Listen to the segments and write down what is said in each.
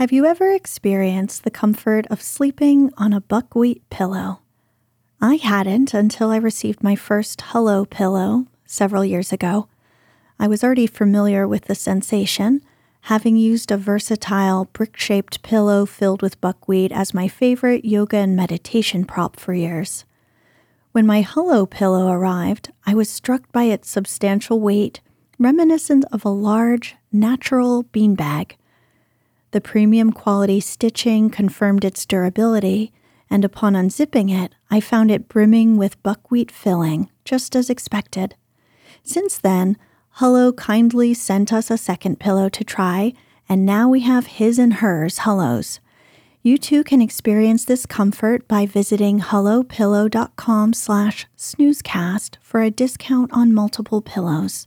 Have you ever experienced the comfort of sleeping on a buckwheat pillow? I hadn't until I received my first Hullo pillow several years ago. I was already familiar with the sensation, having used a versatile brick shaped pillow filled with buckwheat as my favorite yoga and meditation prop for years. When my Hullo pillow arrived, I was struck by its substantial weight, reminiscent of a large, natural beanbag. The premium quality stitching confirmed its durability, and upon unzipping it, I found it brimming with buckwheat filling, just as expected. Since then, Hullo kindly sent us a second pillow to try, and now we have his and hers Hullos. You too can experience this comfort by visiting hullopillow.com slash snoozecast for a discount on multiple pillows.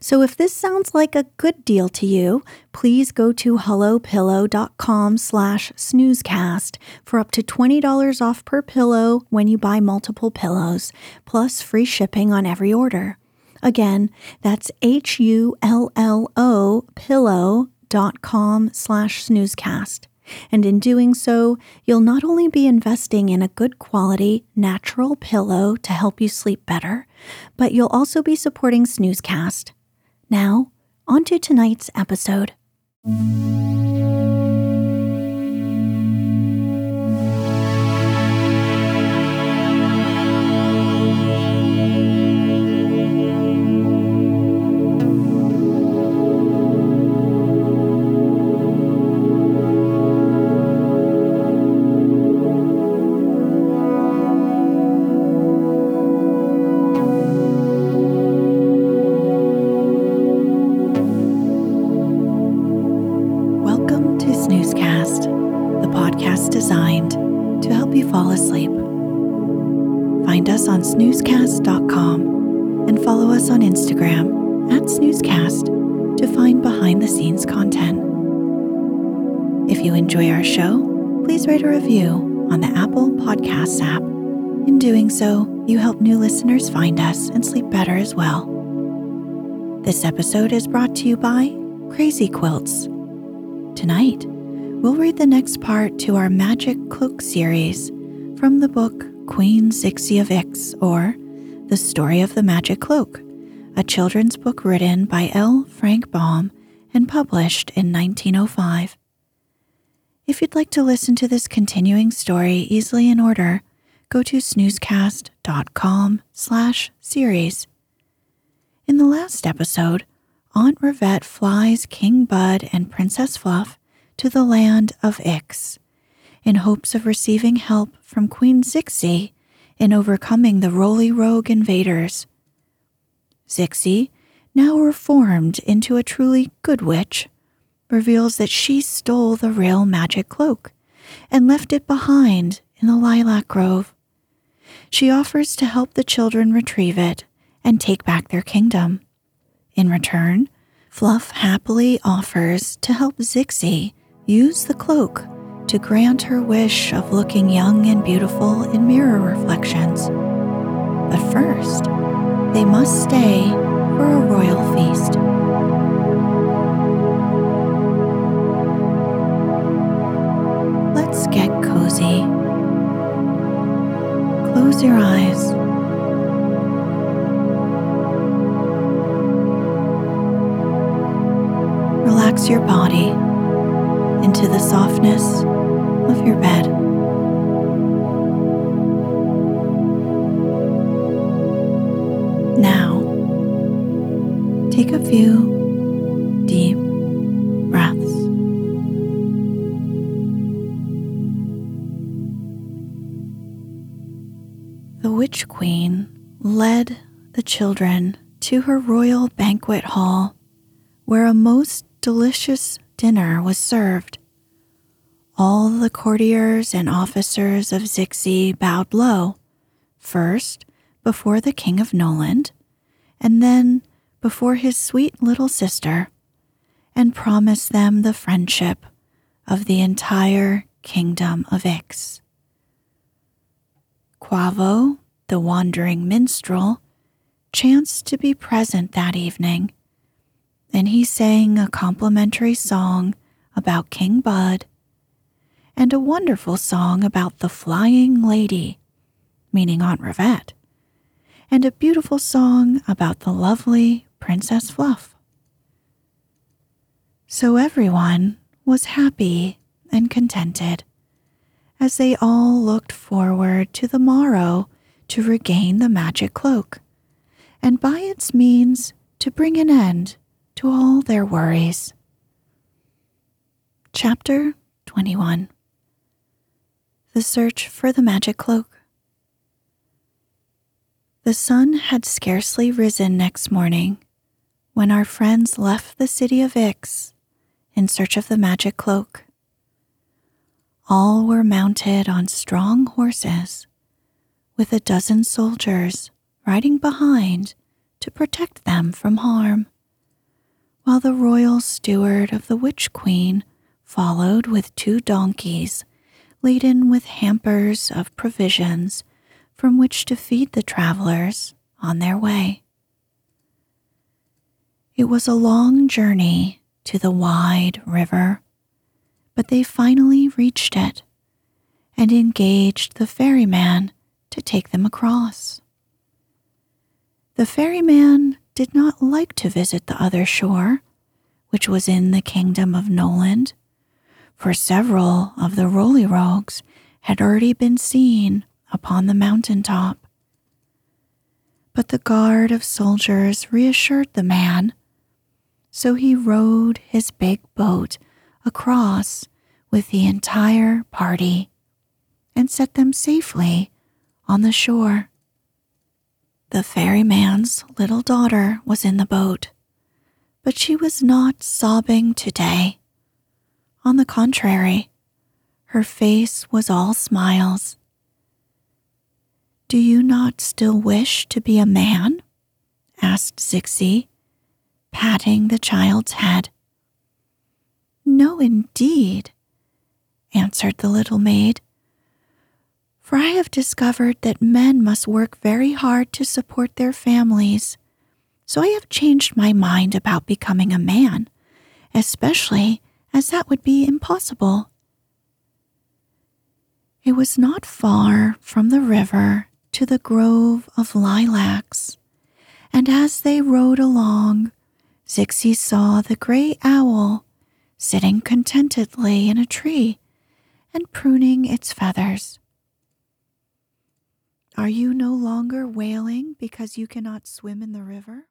So if this sounds like a good deal to you, please go to hullopillow.com slash snoozecast for up to $20 off per pillow when you buy multiple pillows, plus free shipping on every order. Again, that's H-U-L-L-O pillow.com slash snoozecast. And in doing so, you'll not only be investing in a good quality, natural pillow to help you sleep better, but you'll also be supporting Snoozecast. Now, on to tonight's episode. Welcome to Snoozecast, the podcast designed to help you fall asleep. Find us on snoozecast.com and follow us on Instagram at snoozecast to find behind the scenes content. If you enjoy our show, please write a review on the Apple Podcasts app. In doing so, you help new listeners find us and sleep better as well. This episode is brought to you by Crazy Quilts. Tonight, we'll read the next part to our Magic Cloak series from the book Queen Zixi of Ix, or The Story of the Magic Cloak, a children's book written by L. Frank Baum and published in 1905. If you'd like to listen to this continuing story easily in order, go to snoozecast.com slash series. In the last episode, Aunt Rivette flies King Bud and Princess Fluff to the land of Ix in hopes of receiving help from Queen Zixi in overcoming the Roly Rogue invaders. Zixi, now reformed into a truly good witch, reveals that she stole the real magic cloak and left it behind in the lilac grove. She offers to help the children retrieve it and take back their kingdom. In return, Fluff happily offers to help Zixi use the cloak to grant her wish of looking young and beautiful in mirror reflections. But first, they must stay for a royal feast. Let's get cozy. Close your eyes. Relax your body into the softness of your bed. Now, take a few deep breaths. The Witch Queen led the children to her royal banquet hall, where a most delicious dinner was served. All the courtiers and officers of Zixi bowed low, first before the King of Noland, and then before his sweet little sister, and promised them the friendship of the entire kingdom of Ix. Quavo, the wandering minstrel, chanced to be present that evening, and he sang a complimentary song about King Bud, and a wonderful song about the Flying Lady, meaning Aunt Rivette, and a beautiful song about the lovely Princess Fluff. So everyone was happy and contented as they all looked forward to the morrow to regain the magic cloak, and by its means to bring an end to all their worries. Chapter 21 The Search for the Magic Cloak. The sun had scarcely risen next morning when our friends left the city of Ix in search of the magic cloak. All were mounted on strong horses, with a dozen soldiers riding behind to protect them from harm, while the royal steward of the Witch Queen followed with two donkeys laden with hampers of provisions from which to feed the travelers on their way. It was a long journey to the wide river but they finally reached it and engaged the ferryman to take them across. The ferryman did not like to visit the other shore, which was in the kingdom of Noland, for several of the Roly Rogues had already been seen upon the mountain top. But the guard of soldiers reassured the man, so he rowed his big boat across with the entire party and set them safely on the shore. The ferryman's little daughter was in the boat, but she was not sobbing today. On the contrary, her face was all smiles. Do you not still wish to be a man? asked Zixi, patting the child's head. No, indeed, answered the little maid. For I have discovered that men must work very hard to support their families, so I have changed my mind about becoming a man, especially as that would be impossible. It was not far from the river to the grove of lilacs, and as they rode along, Zixi saw the gray owl sitting contentedly in a tree and pruning its feathers. Are you no longer wailing because you cannot swim in the river?